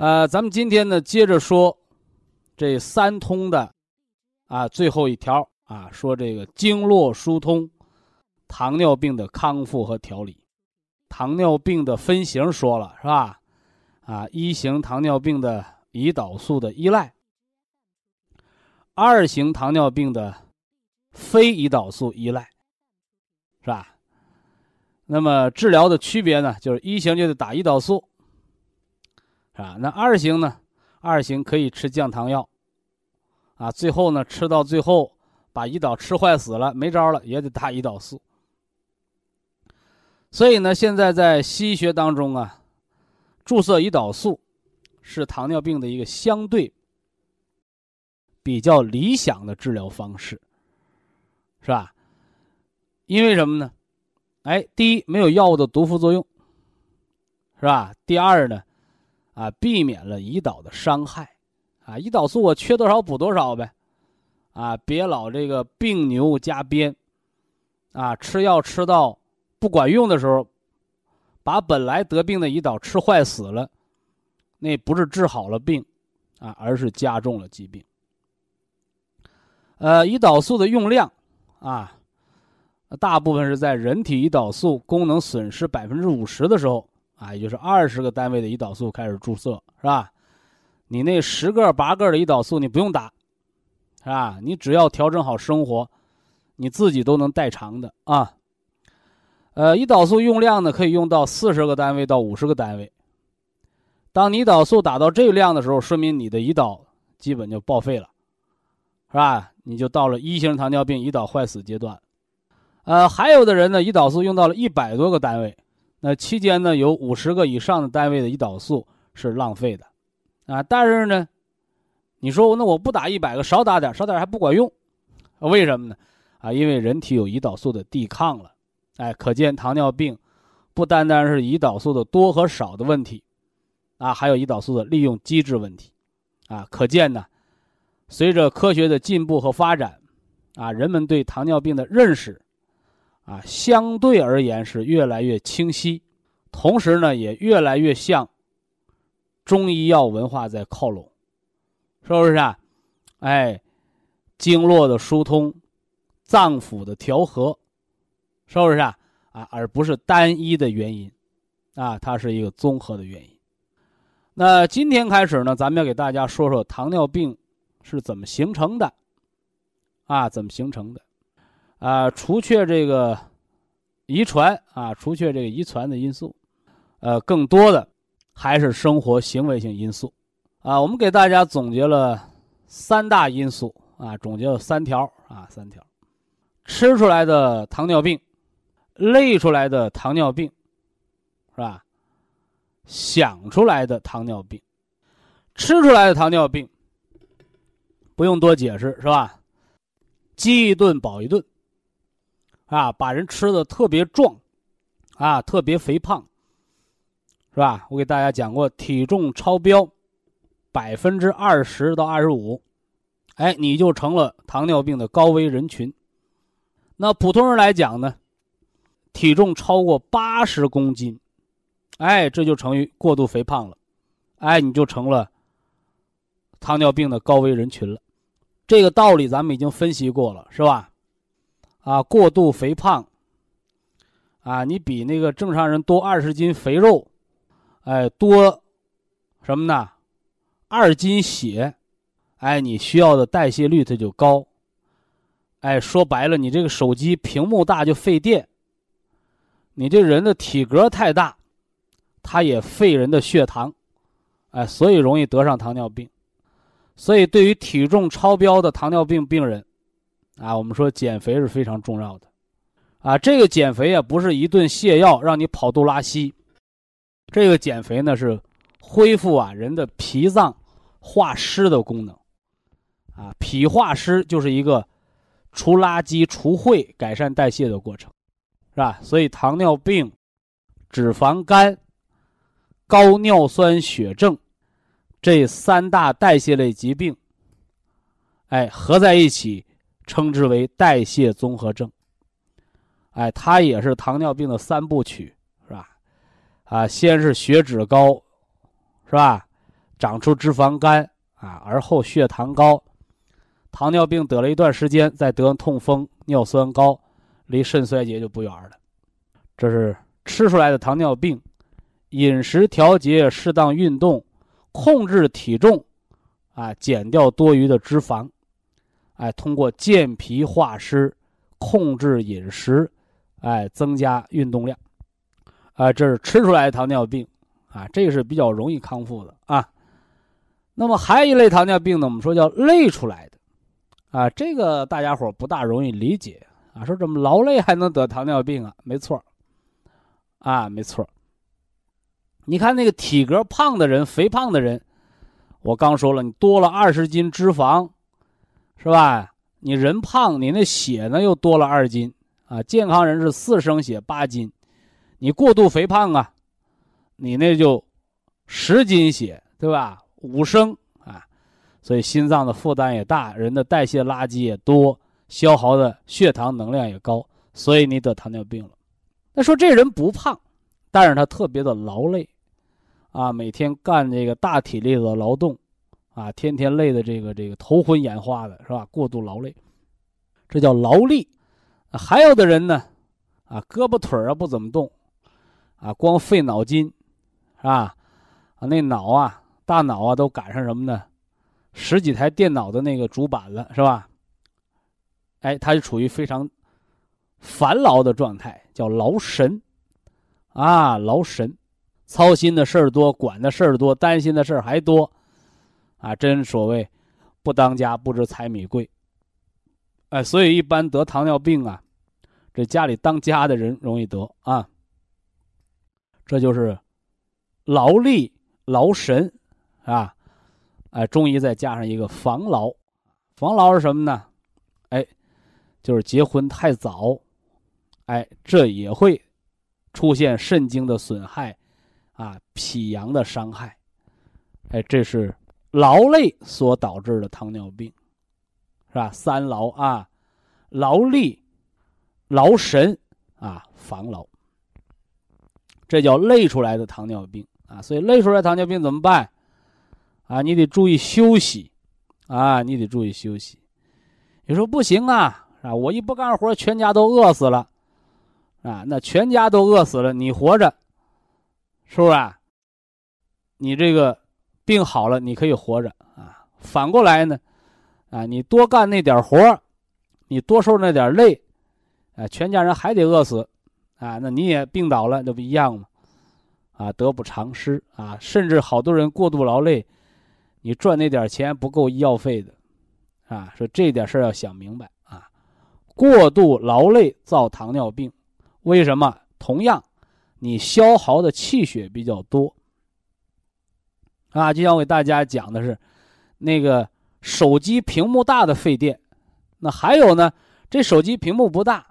呃，咱们今天呢，接着说这三通的啊最后一条啊，说这个经络疏通，糖尿病的康复和调理。糖尿病的分型说了是吧？啊，一型糖尿病的胰岛素的依赖，二型糖尿病的非胰岛素依赖，是吧？那么治疗的区别呢，就是一型就得打胰岛素。啊，那二型呢？二型可以吃降糖药，啊，最后呢，吃到最后把胰岛吃坏死了，没招了，也得打胰岛素。所以呢，现在在西医学当中啊，注射胰岛素是糖尿病的一个相对比较理想的治疗方式，是吧？因为什么呢？哎，第一，没有药物的毒副作用，是吧？第二呢？啊，避免了胰岛的伤害，啊，胰岛素我缺多少补多少呗，啊，别老这个病牛加鞭，啊，吃药吃到不管用的时候，把本来得病的胰岛吃坏死了，那不是治好了病，啊，而是加重了疾病。呃，胰岛素的用量，啊，大部分是在人体胰岛素功能损失百分之五十的时候。啊，也就是二十个单位的胰岛素开始注射，是吧？你那十个八个的胰岛素你不用打，是吧？你只要调整好生活，你自己都能代偿的啊。呃，胰岛素用量呢，可以用到四十个单位到五十个单位。当胰岛素打到这个量的时候，说明你的胰岛基本就报废了，是吧？你就到了一型糖尿病胰岛坏死阶段。呃，还有的人呢，胰岛素用到了一百多个单位。那期间呢，有五十个以上的单位的胰岛素是浪费的，啊，但是呢，你说那我不打一百个，少打点，少点还不管用，为什么呢？啊，因为人体有胰岛素的抵抗了，哎，可见糖尿病不单单是胰岛素的多和少的问题，啊，还有胰岛素的利用机制问题，啊，可见呢，随着科学的进步和发展，啊，人们对糖尿病的认识。啊，相对而言是越来越清晰，同时呢，也越来越向中医药文化在靠拢，是不是啊？哎，经络的疏通，脏腑的调和，是不是啊？啊，而不是单一的原因，啊，它是一个综合的原因。那今天开始呢，咱们要给大家说说糖尿病是怎么形成的，啊，怎么形成的？啊，除却这个遗传啊，除却这个遗传的因素，呃，更多的还是生活行为性因素啊。我们给大家总结了三大因素啊，总结了三条啊，三条：吃出来的糖尿病，累出来的糖尿病，是吧？想出来的糖尿病，吃出来的糖尿病，不用多解释，是吧？饥一顿饱一顿。啊，把人吃的特别壮，啊，特别肥胖，是吧？我给大家讲过，体重超标百分之二十到二十五，哎，你就成了糖尿病的高危人群。那普通人来讲呢，体重超过八十公斤，哎，这就成于过度肥胖了，哎，你就成了糖尿病的高危人群了。这个道理咱们已经分析过了，是吧？啊，过度肥胖，啊，你比那个正常人多二十斤肥肉，哎，多什么呢？二斤血，哎，你需要的代谢率它就高。哎，说白了，你这个手机屏幕大就费电。你这人的体格太大，它也费人的血糖，哎，所以容易得上糖尿病。所以，对于体重超标的糖尿病病人，啊，我们说减肥是非常重要的。啊，这个减肥啊，不是一顿泻药让你跑肚拉稀，这个减肥呢是恢复啊人的脾脏化湿的功能。啊，脾化湿就是一个除垃圾、除秽、改善代谢的过程，是吧？所以糖尿病、脂肪肝、高尿酸血症这三大代谢类疾病，哎，合在一起称之为代谢综合症。哎，它也是糖尿病的三部曲，是吧？啊，先是血脂高，是吧？长出脂肪肝啊，而后血糖高。糖尿病得了一段时间，再得痛风、尿酸高，离肾衰竭就不远了。这是吃出来的糖尿病。饮食调节，适当运动，控制体重，啊，减掉多余的脂肪，哎，通过健脾化湿，控制饮食。哎，增加运动量，啊，这是吃出来的糖尿病，啊，这个是比较容易康复的啊。那么还有一类糖尿病呢，我们说叫累出来的，啊，这个大家伙不大容易理解啊，说怎么劳累还能得糖尿病啊？没错，啊，没错。你看那个体格胖的人、肥胖的人，我刚说了，你多了二十斤脂肪，是吧？你人胖，你那血呢又多了二斤。啊，健康人是四升血八斤，你过度肥胖啊，你那就十斤血，对吧？五升啊，所以心脏的负担也大，人的代谢垃圾也多，消耗的血糖能量也高，所以你得糖尿病了。那说这人不胖，但是他特别的劳累，啊，每天干这个大体力的劳动，啊，天天累的这个这个头昏眼花的，是吧？过度劳累，这叫劳力。还有的人呢，啊，胳膊腿啊不怎么动，啊，光费脑筋，是吧？啊，那脑啊，大脑啊都赶上什么呢？十几台电脑的那个主板了，是吧？哎，他就处于非常烦劳的状态，叫劳神，啊，劳神，操心的事儿多，管的事儿多，担心的事儿还多，啊，真所谓不当家不知柴米贵。哎，所以一般得糖尿病啊，这家里当家的人容易得啊。这就是劳力劳神啊，哎，中医再加上一个防劳，防劳是什么呢？哎，就是结婚太早，哎，这也会出现肾经的损害啊，脾阳的伤害，哎，这是劳累所导致的糖尿病。是吧？三劳啊，劳力、劳神啊，防劳。这叫累出来的糖尿病啊。所以累出来糖尿病怎么办？啊，你得注意休息啊，你得注意休息。你说不行啊，啊，我一不干活，全家都饿死了啊。那全家都饿死了，你活着，是不是？啊？你这个病好了，你可以活着啊。反过来呢？啊，你多干那点活你多受那点累，啊，全家人还得饿死，啊，那你也病倒了，那不一样吗？啊，得不偿失啊！甚至好多人过度劳累，你赚那点钱不够医药费的，啊，说这点事儿要想明白啊！过度劳累造糖尿病，为什么？同样，你消耗的气血比较多，啊，就像我给大家讲的是，那个。手机屏幕大的费电，那还有呢？这手机屏幕不大，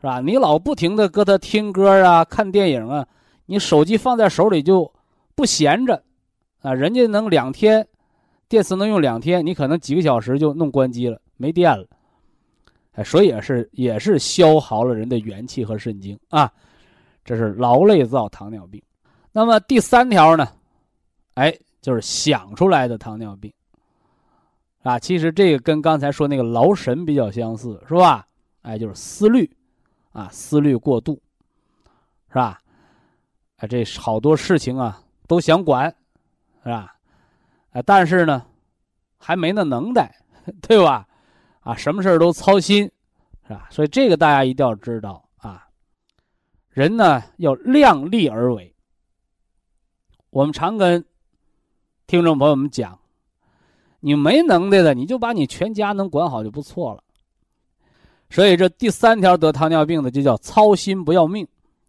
是吧？你老不停的搁它听歌啊、看电影啊，你手机放在手里就不闲着，啊，人家能两天，电池能用两天，你可能几个小时就弄关机了，没电了，哎，所以也是也是消耗了人的元气和肾精啊，这是劳累造糖尿病。那么第三条呢，哎，就是想出来的糖尿病。啊，其实这个跟刚才说那个劳神比较相似，是吧？哎，就是思虑，啊，思虑过度，是吧？啊，这好多事情啊都想管，是吧？啊，但是呢，还没那能耐，对吧？啊，什么事都操心，是吧？所以这个大家一定要知道啊，人呢要量力而为。我们常跟听众朋友们讲，你没能耐的，你就把你全家能管好就不错了。所以这第三条得糖尿病的就叫操心不要命，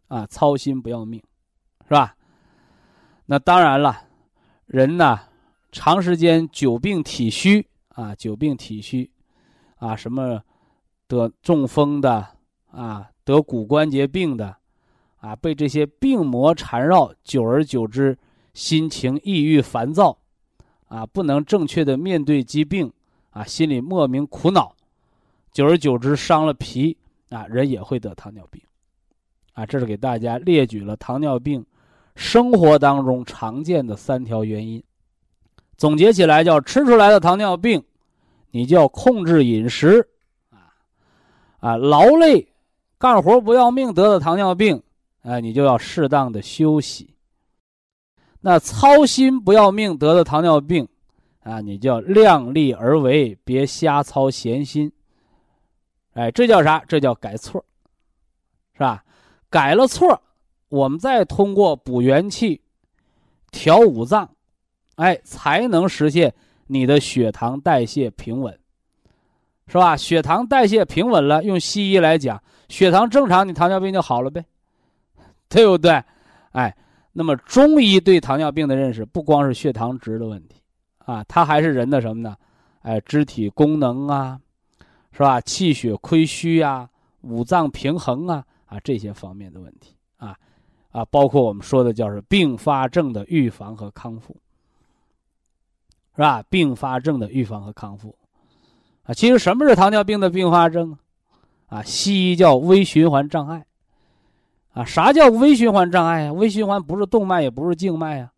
啊，操心不要命，是吧？那当然了，人呢，长时间久病体虚啊，久病体虚，啊，什么得中风的啊，得骨关节病的，啊，被这些病魔缠绕，久而久之，心情抑郁烦躁，啊，不能正确的面对疾病，啊，心里莫名苦恼。久而久之伤了脾啊，人也会得糖尿病，啊，这是给大家列举了糖尿病生活当中常见的三条原因。总结起来叫吃出来的糖尿病，你就要控制饮食，啊啊，劳累干活不要命得的糖尿病，哎，你就要适当的休息。那操心不要命得的糖尿病，啊，你就要量力而为，别瞎操闲心。哎，这叫啥？这叫改错，是吧？改了错，我们再通过补元气、调五脏，哎，才能实现你的血糖代谢平稳，是吧？血糖代谢平稳了，用西医来讲，血糖正常，你糖尿病就好了呗，对不对？哎，那么中医对糖尿病的认识，不光是血糖值的问题啊，它还是人的什么呢？哎，肢体功能啊。是吧？气血亏虚啊，五脏平衡啊，啊这些方面的问题啊，啊包括我们说的叫是并发症的预防和康复，是吧？并发症的预防和康复，啊，其实什么是糖尿病的并发症啊？啊，西医叫微循环障碍，啊，啥叫微循环障碍啊？微循环不是动脉，也不是静脉啊，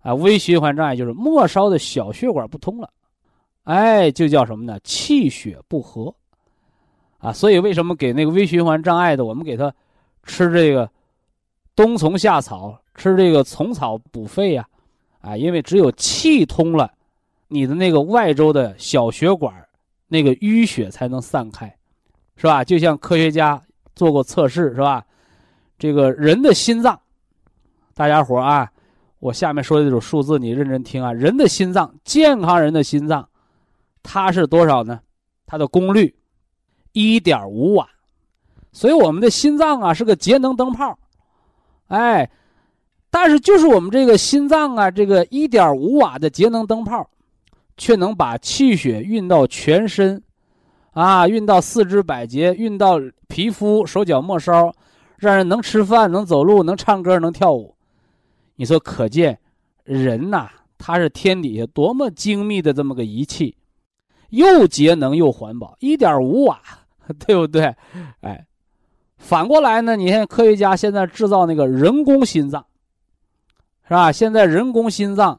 啊，微循环障碍就是末梢的小血管不通了。哎，就叫什么呢？气血不和，啊，所以为什么给那个微循环障碍的，我们给他吃这个冬虫夏草，吃这个虫草补肺呀？啊，因为只有气通了，你的那个外周的小血管那个淤血才能散开，是吧？就像科学家做过测试，是吧？这个人的心脏，大家伙啊，我下面说的这种数字你认真听啊，人的心脏，健康人的心脏。它是多少呢？它的功率一点五瓦，所以我们的心脏啊是个节能灯泡，哎，但是就是我们这个心脏啊，这个一点五瓦的节能灯泡，却能把气血运到全身，啊，运到四肢百节，运到皮肤、手脚末梢，让人能吃饭、能走路、能唱歌、能跳舞。你说，可见人呐，他是天底下多么精密的这么个仪器。又节能又环保，一点五瓦，对不对？哎，反过来呢？你看科学家现在制造那个人工心脏，是吧？现在人工心脏，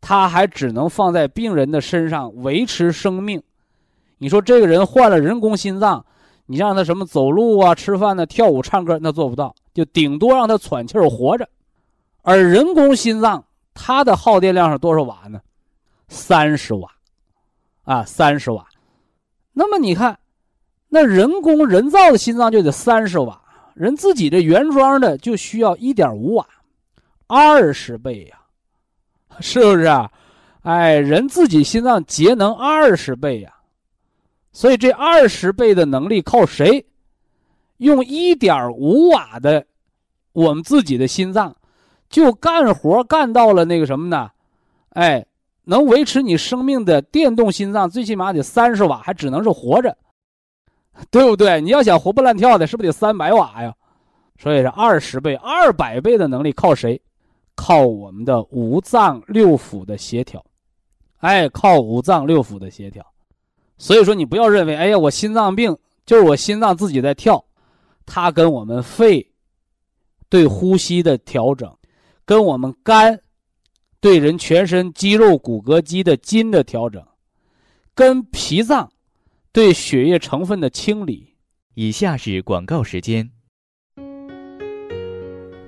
它还只能放在病人的身上维持生命。你说这个人换了人工心脏，你让他什么走路啊、吃饭呢、跳舞、唱歌，那做不到，就顶多让他喘气儿活着。而人工心脏它的耗电量是多少瓦呢？三十瓦。啊，三十瓦，那么你看，那人工人造的心脏就得三十瓦，人自己的原装的就需要一点五瓦，二十倍呀，是不是啊？哎，人自己心脏节能二十倍呀，所以这二十倍的能力靠谁？用一点五瓦的我们自己的心脏，就干活干到了那个什么呢？哎。能维持你生命的电动心脏，最起码得三十瓦，还只能是活着，对不对？你要想活蹦乱跳的，是不是得三百瓦呀？所以是二十倍、二百倍的能力靠谁？靠我们的五脏六腑的协调，哎，靠五脏六腑的协调。所以说，你不要认为，哎呀，我心脏病就是我心脏自己在跳，它跟我们肺对呼吸的调整，跟我们肝。对人全身肌肉骨骼肌的筋的调整，跟脾脏对血液成分的清理。以下是广告时间。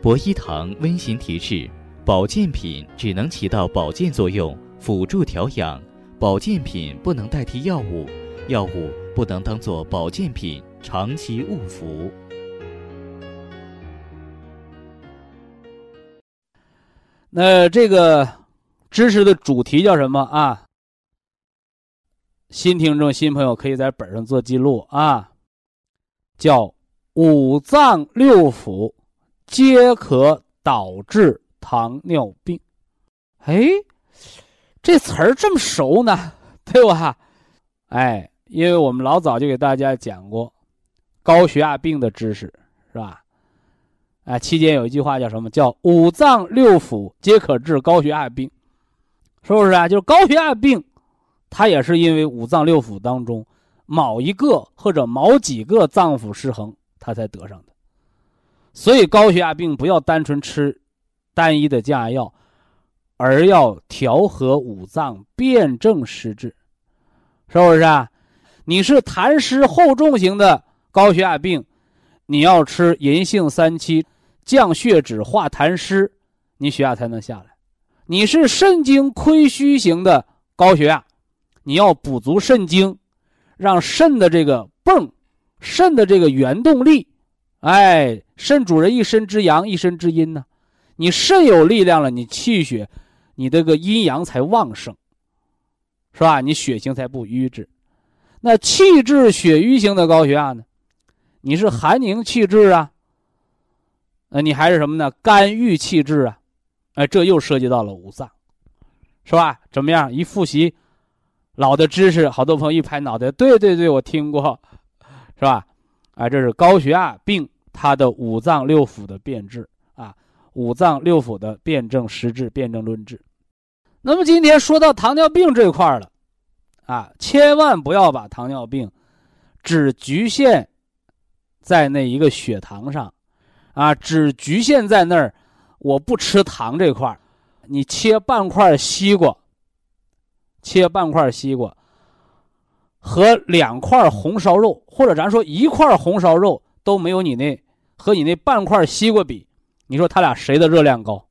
博一堂温馨提示：保健品只能起到保健作用，辅助调养。保健品不能代替药物，药物不能当做保健品长期误服。那这个知识的主题叫什么啊？新听众、新朋友可以在本上做记录啊，叫五脏六腑皆可导致糖尿病。哎。这词儿这么熟呢，对吧？哎，因为我们老早就给大家讲过高血压病的知识，是吧？哎，期间有一句话叫什么？叫五脏六腑皆可治高血压病，是不是啊？就是高血压病，它也是因为五脏六腑当中某一个或者某几个脏腑失衡，它才得上的。所以高血压病不要单纯吃单一的降压药。而要调和五脏，辨证施治，是不是啊？你是痰湿厚重型的高血压病，你要吃银杏三七，降血脂、化痰湿，你血压才能下来。你是肾精亏虚型的高血压，你要补足肾精，让肾的这个泵，肾的这个原动力，哎，肾主人一身之阳，一身之阴呢。你肾有力量了，你气血。你这个阴阳才旺盛，是吧？你血型才不瘀滞。那气滞血瘀型的高血压呢？你是寒凝气滞啊？那你还是什么呢？肝郁气滞啊？哎，这又涉及到了五脏，是吧？怎么样？一复习老的知识，好多朋友一拍脑袋，对对对，我听过，是吧？哎，这是高血压病它的五脏六腑的变质啊。五脏六腑的辨证实治、辨证论治。那么今天说到糖尿病这块了，啊，千万不要把糖尿病只局限在那一个血糖上，啊，只局限在那儿。我不吃糖这块你切半块西瓜，切半块西瓜和两块红烧肉，或者咱说一块红烧肉都没有你那和你那半块西瓜比。你说他俩谁的热量高？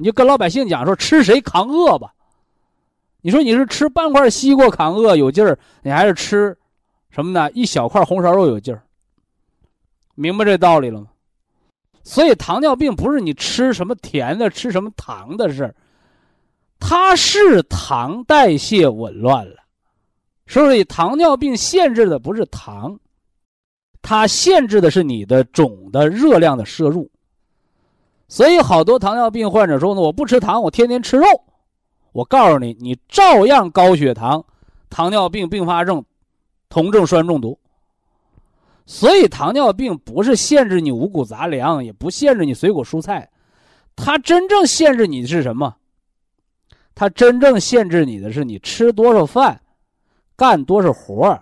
你就跟老百姓讲说吃谁扛饿吧。你说你是吃半块西瓜扛饿有劲儿，你还是吃什么呢？一小块红烧肉有劲儿。明白这道理了吗？所以糖尿病不是你吃什么甜的、吃什么糖的事儿，它是糖代谢紊乱了，所以糖尿病限制的不是糖，它限制的是你的总的热量的摄入。所以，好多糖尿病患者说呢，我不吃糖，我天天吃肉。我告诉你，你照样高血糖、糖尿病并发症、酮症酸中毒。所以，糖尿病不是限制你五谷杂粮，也不限制你水果蔬菜，它真正限制你的是什么？它真正限制你的是你吃多少饭，干多少活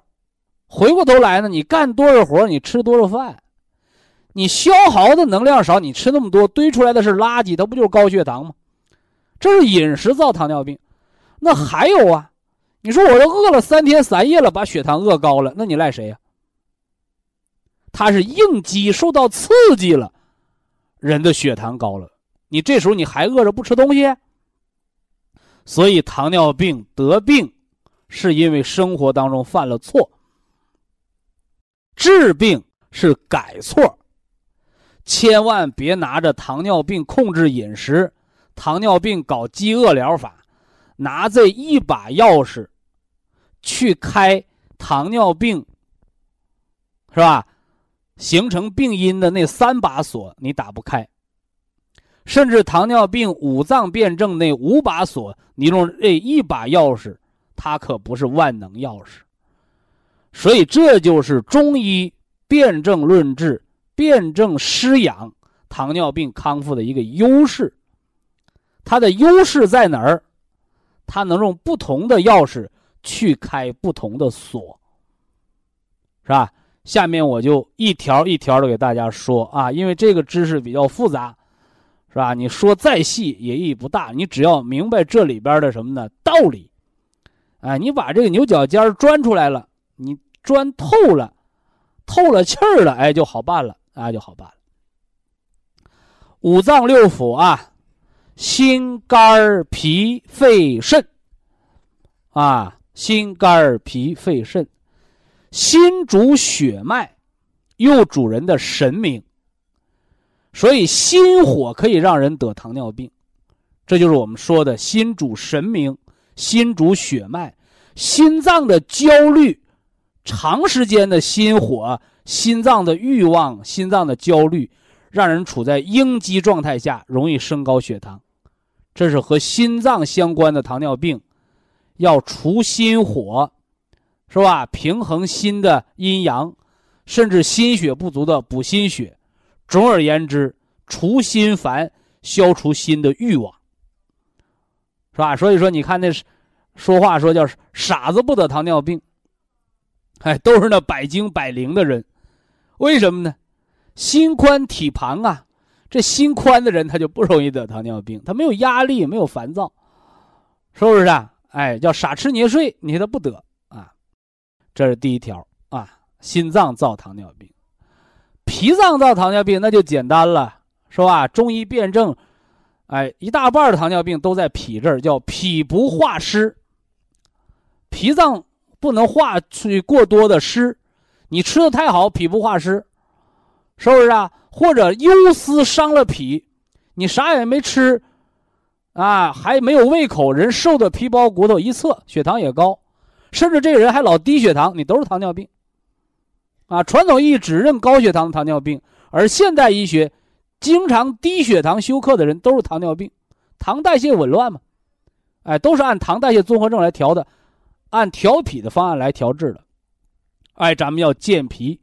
回过头来呢，你干多少活你吃多少饭。你消耗的能量少，你吃那么多堆出来的是垃圾，它不就是高血糖吗？这是饮食造糖尿病。那还有啊，你说我都饿了三天三夜了，把血糖饿高了，那你赖谁呀？他是应激受到刺激了，人的血糖高了，你这时候你还饿着不吃东西？所以糖尿病得病，是因为生活当中犯了错，治病是改错。千万别拿着糖尿病控制饮食，糖尿病搞饥饿疗法，拿这一把钥匙去开糖尿病，是吧？形成病因的那三把锁你打不开，甚至糖尿病五脏辩证那五把锁，你用这一把钥匙，它可不是万能钥匙。所以这就是中医辨证论治。辨证施养糖尿病康复的一个优势，它的优势在哪儿？它能用不同的钥匙去开不同的锁，是吧？下面我就一条一条的给大家说啊，因为这个知识比较复杂，是吧？你说再细也意义不大，你只要明白这里边的什么呢？道理，哎，你把这个牛角尖钻出来了，你钻透了，透了气儿了，哎，就好办了。那就好办了。五脏六腑啊，心肝脾肺肾。啊，心肝脾肺肾，心主血脉，又主人的神明，所以心火可以让人得糖尿病。这就是我们说的心主神明，心主血脉，心脏的焦虑，长时间的心火，心脏的欲望，心脏的焦虑，让人处在应激状态下，容易升高血糖。这是和心脏相关的糖尿病，要除心火，是吧？平衡心的阴阳，甚至心血不足的补心血。总而言之，除心烦，消除心的欲望。是吧？所以说，你看那说话说叫傻子不得糖尿病，哎，都是那百精百灵的人。为什么呢？心宽体胖啊，这心宽的人他就不容易得糖尿病，他没有压力，没有烦躁，是不是啊？哎，叫傻吃捏睡，你他不得啊。这是第一条啊，心脏造糖尿病，脾脏造糖尿病那就简单了，是吧？中医辨证。哎，一大半的糖尿病都在脾这儿，叫脾不化湿。脾脏不能化去过多的湿，你吃的太好，脾不化湿，是不是啊？或者忧思伤了脾，你啥也没吃，啊，还没有胃口，人瘦的皮包骨头，一测血糖也高，甚至这个人还老低血糖，你都是糖尿病。啊，传统医只认高血糖糖尿病，而现代医学。经常低血糖休克的人都是糖尿病，糖代谢紊乱嘛，哎，都是按糖代谢综合症来调的，按调脾的方案来调治的。哎，咱们要健脾，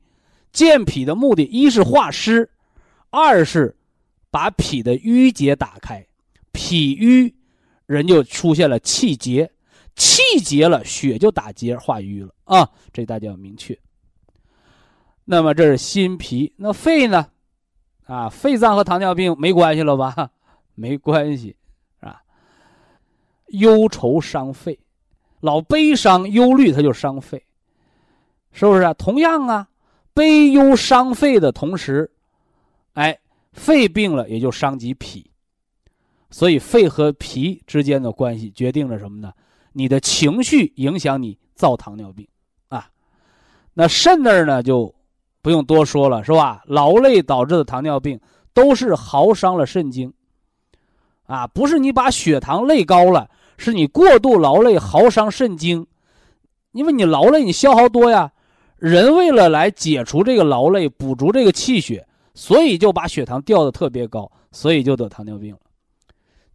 健脾的目的，一是化湿，二是把脾的淤结打开，脾淤，人就出现了气结，气结了，血就打结化瘀了啊，这大家要明确。那么这是心脾，那肺呢？啊，肺脏和糖尿病没关系了吧？没关系，是吧？忧愁伤肺，老悲伤、忧虑，它就伤肺，是不是啊？同样啊，悲忧伤肺的同时，哎，肺病了也就伤及脾，所以肺和脾之间的关系决定了什么呢？你的情绪影响你造糖尿病，啊，那肾那儿呢就。不用多说了，是吧？劳累导致的糖尿病都是耗伤了肾精，啊，不是你把血糖累高了，是你过度劳累耗伤肾精，因为你劳累你消耗多呀，人为了来解除这个劳累，补足这个气血，所以就把血糖调的特别高，所以就得糖尿病了。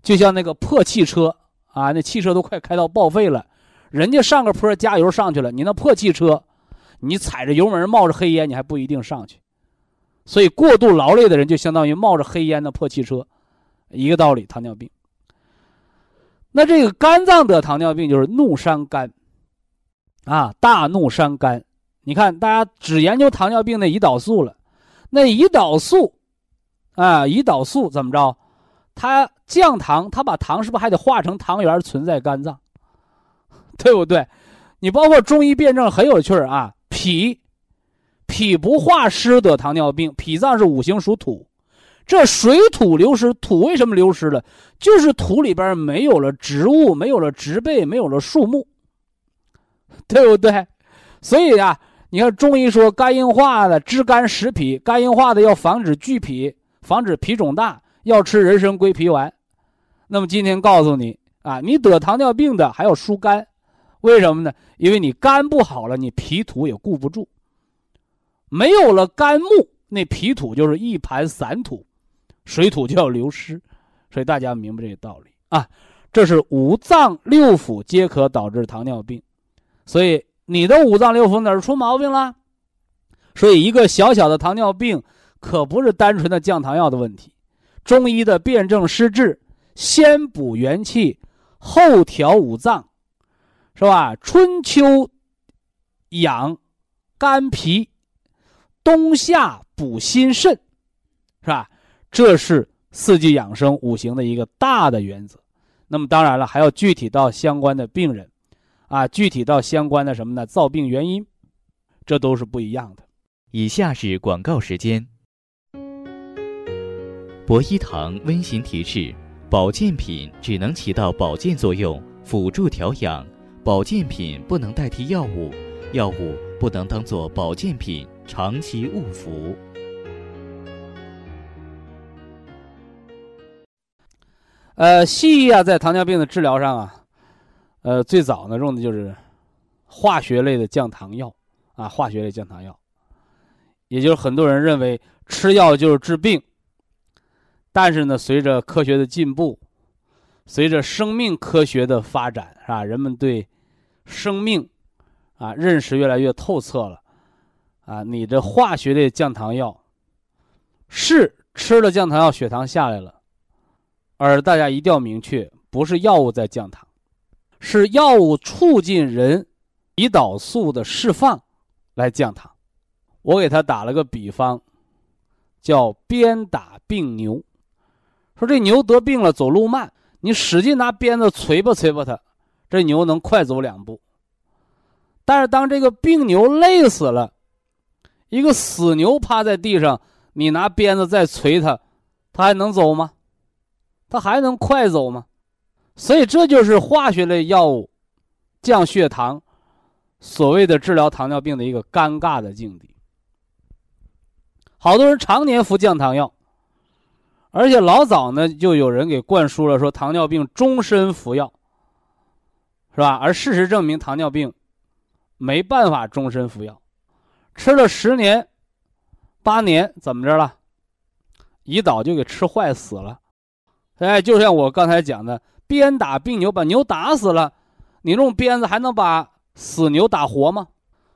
就像那个破汽车啊，那汽车都快开到报废了，人家上个坡加油上去了，你那破汽车。你踩着油门冒着黑烟，你还不一定上去，所以过度劳累的人就相当于冒着黑烟的破汽车，一个道理。糖尿病。那这个肝脏得糖尿病就是怒伤肝，啊，大怒伤肝。你看，大家只研究糖尿病的胰岛素了，那胰岛素，啊，胰岛素怎么着？它降糖，它把糖是不是还得化成糖原存在肝脏？对不对？你包括中医辩证很有趣啊。脾，脾不化湿得糖尿病。脾脏是五行属土，这水土流失，土为什么流失了？就是土里边没有了植物，没有了植被，没有了树木，对不对？所以啊，你看中医说肝硬化的治肝实脾，肝硬化的要防止聚脾，防止脾肿大，要吃人参归脾丸。那么今天告诉你啊，你得糖尿病的还要疏肝。为什么呢？因为你肝不好了，你脾土也固不住。没有了肝木，那脾土就是一盘散土，水土就要流失。所以大家明白这个道理啊。这是五脏六腑皆可导致糖尿病。所以你的五脏六腑哪儿出毛病了？所以一个小小的糖尿病可不是单纯的降糖药的问题。中医的辨证施治，先补元气，后调五脏。是吧？春秋养肝脾，冬夏补心肾，是吧？这是四季养生五行的一个大的原则。那么当然了，还要具体到相关的病人，啊，具体到相关的什么呢？造病原因，这都是不一样的。以下是广告时间。博一堂温馨提示。保健品只能起到保健作用，辅助调养。保健品不能代替药物，药物不能当做保健品长期误服。呃，西医啊，在糖尿病的治疗上啊，呃，最早呢用的就是化学类的降糖药啊，化学类降糖药，也就是很多人认为吃药就是治病。但是呢，随着科学的进步，随着生命科学的发展，是吧？人们对生命啊认识越来越透彻了，啊，你的化学类降糖药是吃了降糖药血糖下来了。而大家一定要明确，不是药物在降糖，是药物促进人胰岛素的释放来降糖。我给他打了个比方，叫鞭打病牛。说这牛得病了，走路慢，你使劲拿鞭子捶吧捶吧它，这牛能快走两步。但是当这个病牛累死了，一个死牛趴在地上，你拿鞭子再捶它，它还能走吗？它还能快走吗？所以这就是化学类药物降血糖，所谓的治疗糖尿病的一个尴尬的境地。好多人常年服降糖药，而且老早呢就有人给灌输了说糖尿病终身服药，是吧？而事实证明糖尿病没办法终身服药，吃了十年、八年怎么着了？胰岛就给吃坏死了。哎，就像我刚才讲的，鞭打病牛，把牛打死了，你用鞭子还能把死牛打活吗？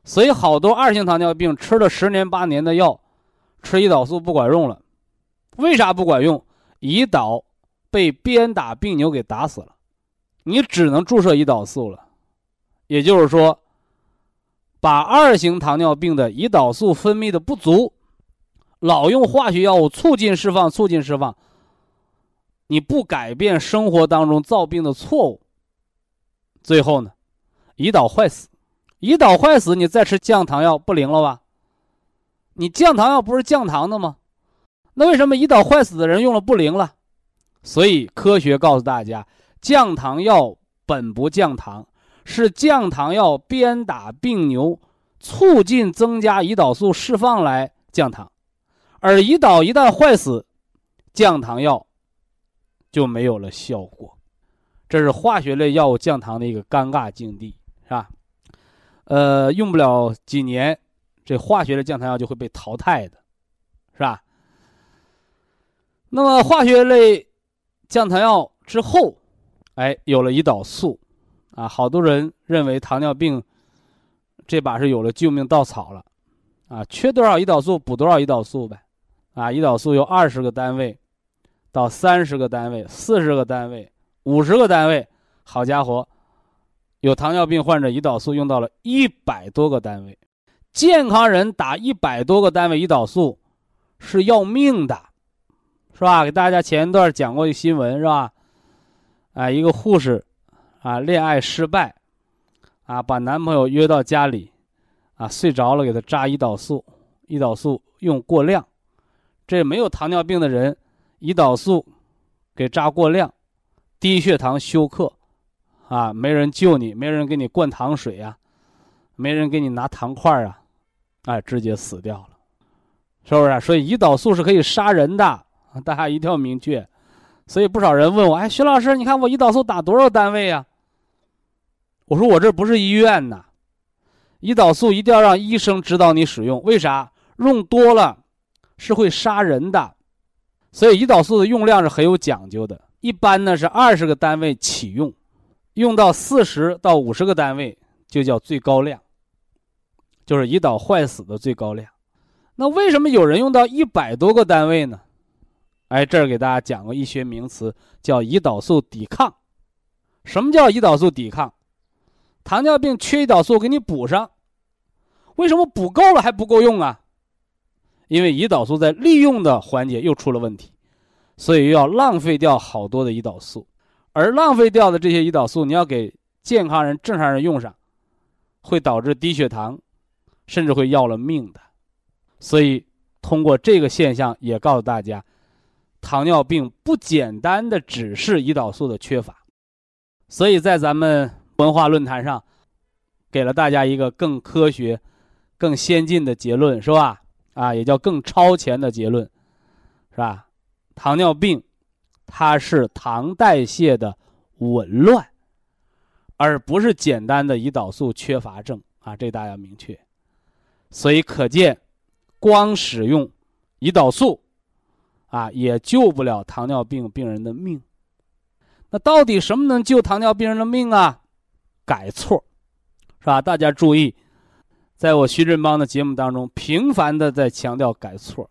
所以好多二型糖尿病吃了十年八年的药，吃胰岛素不管用了。为啥不管用？胰岛被鞭打病牛给打死了，你只能注射胰岛素了。也就是说，把二型糖尿病的胰岛素分泌的不足，老用化学药物促进释放，促进释放。你不改变生活当中造病的错误，最后呢，胰岛坏死，胰岛坏死，你再吃降糖药不灵了吧？你降糖药不是降糖的吗？那为什么胰岛坏死的人用了不灵了？所以科学告诉大家，降糖药本不降糖，是降糖药鞭打病牛，促进增加胰岛素释放来降糖，而胰岛一旦坏死，降糖药。就没有了效果，这是化学类药物降糖的一个尴尬境地，是吧？呃，用不了几年，这化学的降糖药就会被淘汰的，是吧？那么化学类降糖药之后，哎，有了胰岛素，啊，好多人认为糖尿病这把是有了救命稻草了，啊，缺多少胰岛素补多少胰岛素呗，啊，胰岛素有二十个单位。到三十个单位、四十个单位、五十个单位，好家伙，有糖尿病患者胰岛素用到了一百多个单位，健康人打一百多个单位胰岛素是要命的，是吧？给大家前一段讲过一新闻，是吧？啊，一个护士啊，恋爱失败，啊，把男朋友约到家里，啊，睡着了给他扎胰岛素，胰岛素用过量，这没有糖尿病的人。胰岛素给扎过量，低血糖休克，啊，没人救你，没人给你灌糖水呀，没人给你拿糖块啊，哎，直接死掉了，是不是？所以胰岛素是可以杀人的，大家一定要明确。所以不少人问我，哎，徐老师，你看我胰岛素打多少单位呀？我说我这不是医院呐，胰岛素一定要让医生指导你使用，为啥？用多了是会杀人的。所以胰岛素的用量是很有讲究的，一般呢是二十个单位起用，用到四十到五十个单位就叫最高量，就是胰岛坏死的最高量。那为什么有人用到一百多个单位呢？哎，这儿给大家讲个医学名词，叫胰岛素抵抗。什么叫胰岛素抵抗？糖尿病缺胰岛素，给你补上。为什么补够了还不够用啊？因为胰岛素在利用的环节又出了问题，所以又要浪费掉好多的胰岛素，而浪费掉的这些胰岛素，你要给健康人、正常人用上，会导致低血糖，甚至会要了命的。所以通过这个现象，也告诉大家，糖尿病不简单的只是胰岛素的缺乏，所以在咱们文化论坛上，给了大家一个更科学、更先进的结论，是吧？啊，也叫更超前的结论，是吧？糖尿病，它是糖代谢的紊乱，而不是简单的胰岛素缺乏症啊，这大家要明确。所以可见，光使用胰岛素。啊，也救不了糖尿病病人的命。那到底什么能救糖尿病人的命啊？改错，是吧？大家注意，在我徐振邦的节目当中，频繁的在强调改错。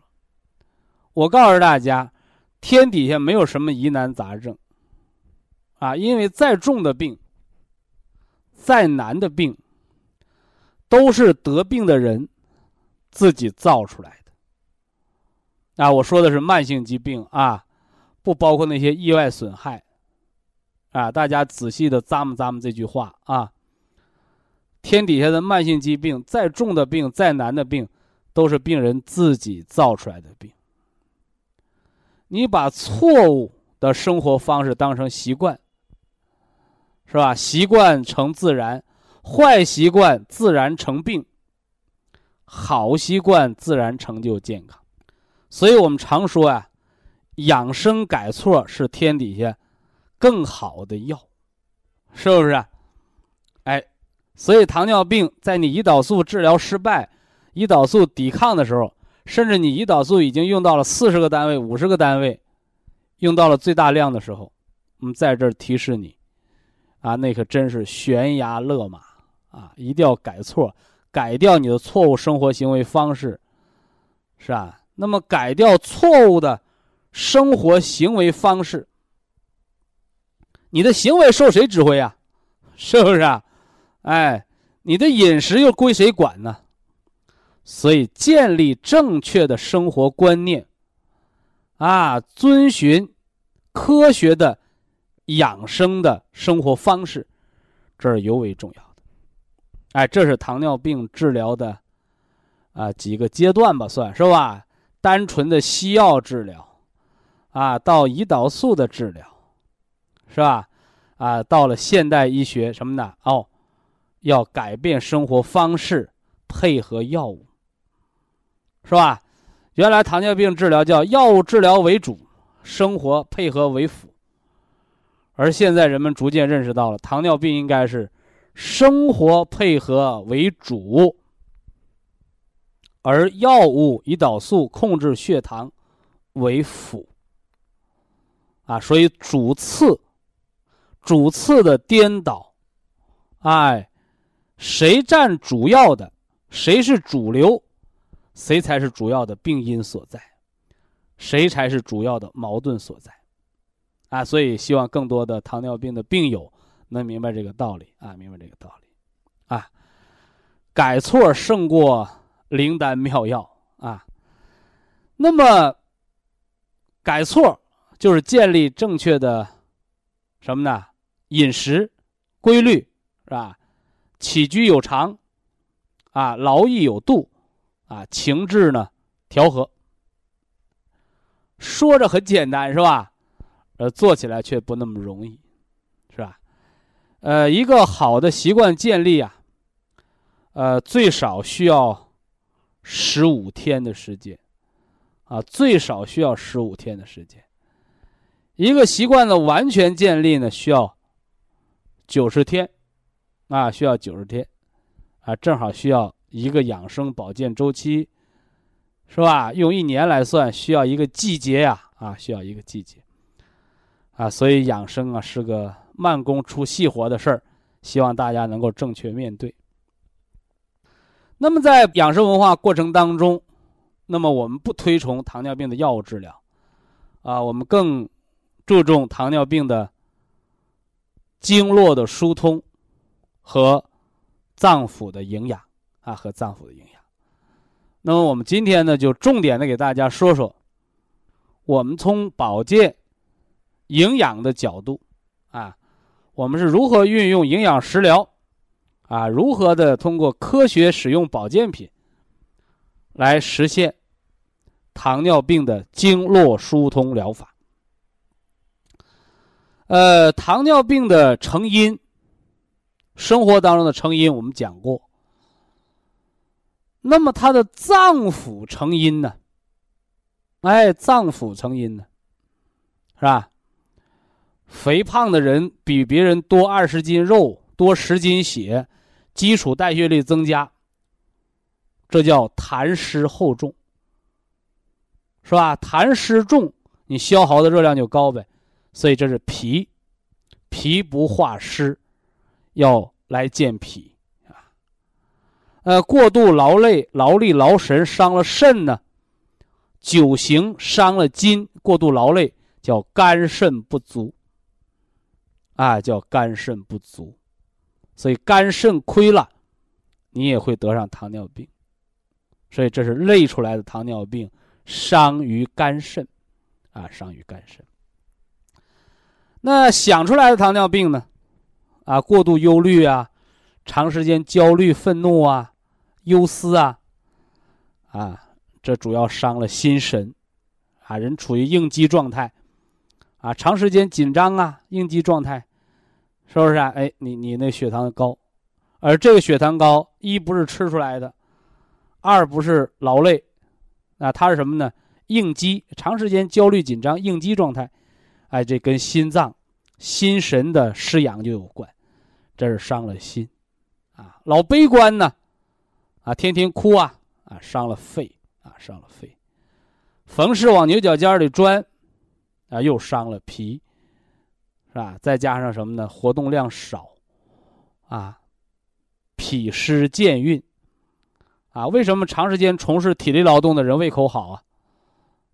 我告诉大家，天底下没有什么疑难杂症，啊，因为再重的病，再难的病，都是得病的人自己造出来的。啊，我说的是慢性疾病啊，不包括那些意外损害。啊，大家仔细的咂摸咂摸这句话啊。天底下的慢性疾病，再重的病，再难的病，都是病人自己造出来的病。你把错误的生活方式当成习惯，是吧？习惯成自然，坏习惯自然成病，好习惯自然成就健康。所以我们常说啊，养生改错是天底下更好的药，是不是？所以糖尿病在你胰岛素治疗失败、胰岛素抵抗的时候，甚至你胰岛素已经用到了四十个单位、五十个单位，用到了最大量的时候，我们在这儿提示你，啊，那可真是悬崖勒马啊！一定要改错，改掉你的错误生活行为方式，是吧？那么，改掉错误的生活行为方式，你的行为受谁指挥呀？是不是啊？哎，你的饮食又归谁管呢？所以，建立正确的生活观念，啊，遵循科学的养生的生活方式，这是尤为重要的。哎，这是糖尿病治疗的啊几个阶段吧，算是吧。单纯的西药治疗，啊，到胰岛素的治疗，是吧？啊，到了现代医学什么呢？哦，要改变生活方式，配合药物，是吧？原来糖尿病治疗叫药物治疗为主，生活配合为辅，而现在人们逐渐认识到了，糖尿病应该是生活配合为主。而药物胰岛素控制血糖为辅，啊，所以主次主次的颠倒，哎，谁占主要的，谁是主流，谁才是主要的病因所在，谁才是主要的矛盾所在，啊，所以希望更多的糖尿病的病友能明白这个道理啊，明白这个道理，啊，改错胜过。灵丹妙药啊，那么改错就是建立正确的什么呢？饮食规律是吧？起居有常啊，劳逸有度啊，情志呢调和。说着很简单是吧？呃，做起来却不那么容易，是吧？呃，一个好的习惯建立啊，呃，最少需要。十五天的时间，啊，最少需要十五天的时间。一个习惯的完全建立呢，需要九十天，啊，需要九十天，啊，正好需要一个养生保健周期，是吧？用一年来算，需要一个季节呀，啊，需要一个季节，啊，所以养生啊是个慢工出细活的事儿，希望大家能够正确面对。那么在养生文化过程当中，那么我们不推崇糖尿病的药物治疗，啊，我们更注重糖尿病的经络的疏通和脏腑的营养啊，和脏腑的营养。那么我们今天呢，就重点的给大家说说，我们从保健、营养的角度啊，我们是如何运用营养食疗。啊，如何的通过科学使用保健品，来实现糖尿病的经络疏通疗法。呃，糖尿病的成因，生活当中的成因我们讲过。那么它的脏腑成因呢？哎，脏腑成因呢，是吧？肥胖的人比别人多二十斤肉，多十斤血，基础代谢率增加，这叫痰湿厚重，是吧？痰湿重，你消耗的热量就高呗。所以这是脾，脾不化湿，要来健脾啊。呃，过度劳累、劳力、劳神伤了肾呢。久行伤了筋，过度劳累叫肝肾不足，啊，叫肝肾不足，所以肝肾亏了，你也会得上糖尿病，所以这是累出来的糖尿病，伤于肝肾，啊，伤于肝肾。那想出来的糖尿病呢？啊，过度忧虑啊，长时间焦虑、愤怒啊，忧思啊，啊。这主要伤了心神，啊，人处于应激状态，啊，长时间紧张啊，应激状态，是不是啊？哎，你你那血糖高，而这个血糖高，一不是吃出来的，二不是劳累，啊，它是什么呢？应激，长时间焦虑紧张，应激状态，哎，这跟心脏、心神的失养就有关，这是伤了心，啊，老悲观呢，啊，天天哭啊，啊，伤了肺。啊，伤了肺；逢事往牛角尖里钻，啊，又伤了脾，是吧？再加上什么呢？活动量少，啊，脾湿健运，啊，为什么长时间从事体力劳动的人胃口好啊？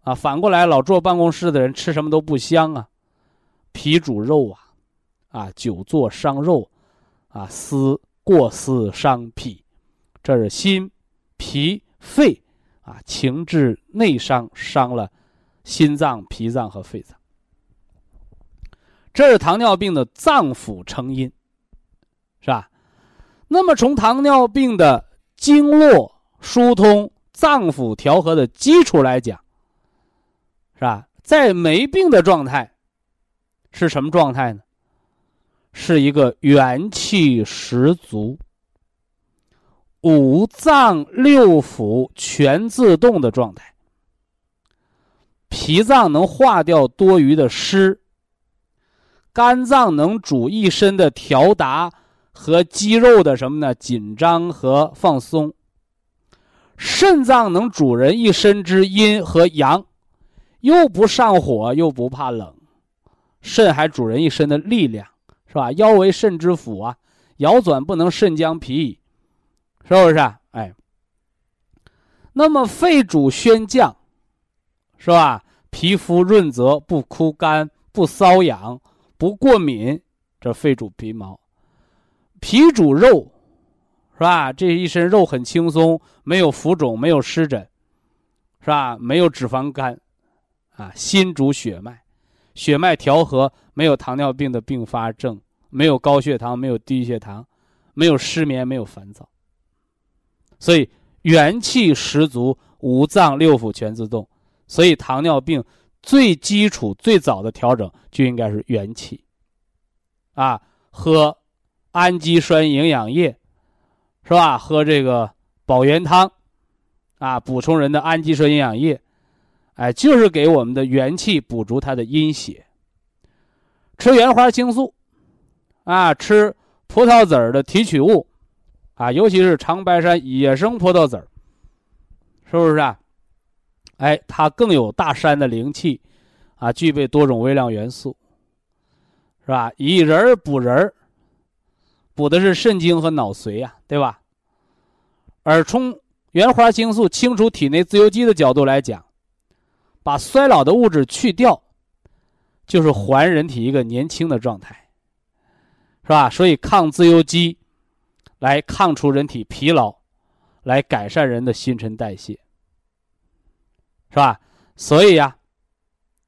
啊，反过来老坐办公室的人吃什么都不香啊？脾主肉啊，啊，久坐伤肉，啊，思过思伤脾，这是心、脾、肺。啊，情志内伤，伤了心脏、脾脏和肺脏，这是糖尿病的脏腑成因，是吧？那么从糖尿病的经络疏通、脏腑调和的基础来讲，是吧？在没病的状态是什么状态呢？是一个元气十足。五脏六腑全自动的状态，脾脏能化掉多余的湿，肝脏能主一身的调达和肌肉的什么呢？紧张和放松。肾脏能主人一身之阴和阳，又不上火又不怕冷，肾还主人一身的力量，是吧？腰为肾之府啊，腰转不能肾将脾矣。是不是啊？哎，那么肺主宣降，是吧？皮肤润泽，不枯干，不瘙痒，不过敏，这肺主皮毛。脾主肉，是吧？这一身肉很轻松，没有浮肿，没有湿疹，是吧？没有脂肪肝，啊，心主血脉，血脉调和，没有糖尿病的并发症，没有高血糖，没有低血糖，没有失眠，没有烦躁。所以元气十足，五脏六腑全自动。所以糖尿病最基础、最早的调整就应该是元气。啊，喝氨基酸营养液，是吧？喝这个保元汤，啊，补充人的氨基酸营养液，哎，就是给我们的元气补足它的阴血。吃原花青素，啊，吃葡萄籽儿的提取物。啊，尤其是长白山野生葡萄籽儿，是不是啊？哎，它更有大山的灵气，啊，具备多种微量元素，是吧？以人补人，补的是肾精和脑髓呀，对吧？而从原花青素清除体内自由基的角度来讲，把衰老的物质去掉，就是还人体一个年轻的状态，是吧？所以抗自由基。来抗除人体疲劳，来改善人的新陈代谢，是吧？所以呀，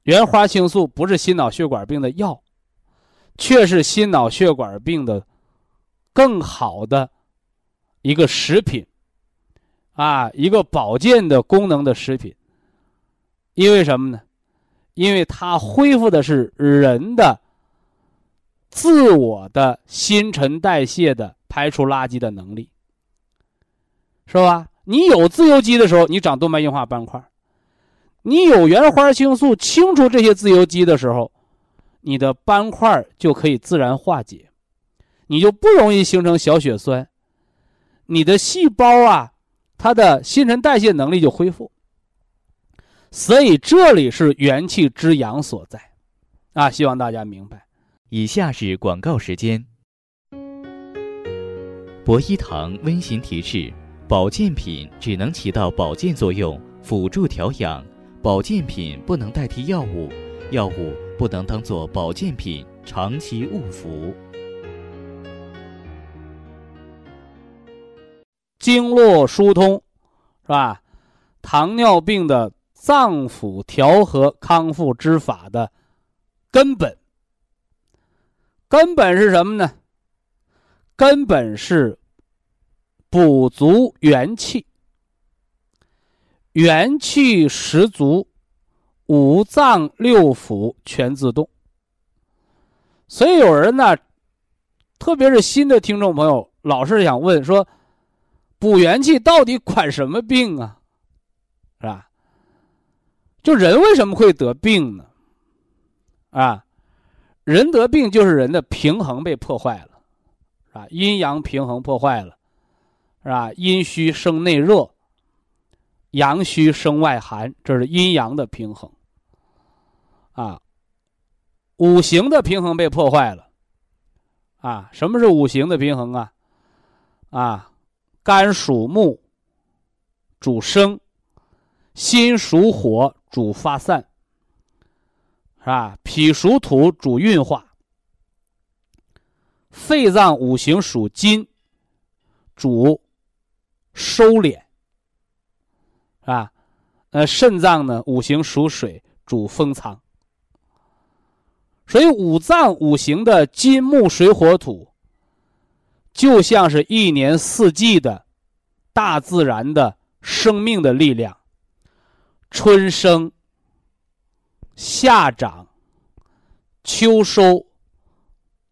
原花青素不是心脑血管病的药，却是心脑血管病的更好的一个食品，啊，一个保健的功能的食品，因为什么呢？因为它恢复的是人的自我的新陈代谢的排除垃圾的能力，是吧？你有自由基的时候，你长动脉硬化斑块；你有原花青素清除这些自由基的时候，你的斑块就可以自然化解，你就不容易形成小血栓，你的细胞啊，它的新陈代谢能力就恢复。所以这里是元气之阳所在，啊，希望大家明白。以下是广告时间。博一堂温馨提示：保健品只能起到保健作用，辅助调养；保健品不能代替药物，药物不能当做保健品长期误服。经络疏通，是吧？糖尿病的。脏腑调和康复之法的根本，根本是什么呢？根本是补足元气，元气十足，五脏六腑全自动。所以有人呢，特别是新的听众朋友，老是想问说，补元气到底管什么病啊？就人为什么会得病呢？啊，人得病就是人的平衡被破坏了，啊？阴阳平衡破坏了，是吧？阴虚生内热，阳虚生外寒，这是阴阳的平衡。啊，五行的平衡被破坏了。啊，什么是五行的平衡啊？啊，肝属木，主生；心属火。主发散，是吧？脾属土，主运化。肺脏五行属金，主收敛，是吧？呃，肾脏呢，五行属水，主封藏。所以五脏五行的金木水火土，就像是一年四季的大自然的生命的力量。春生，夏长，秋收，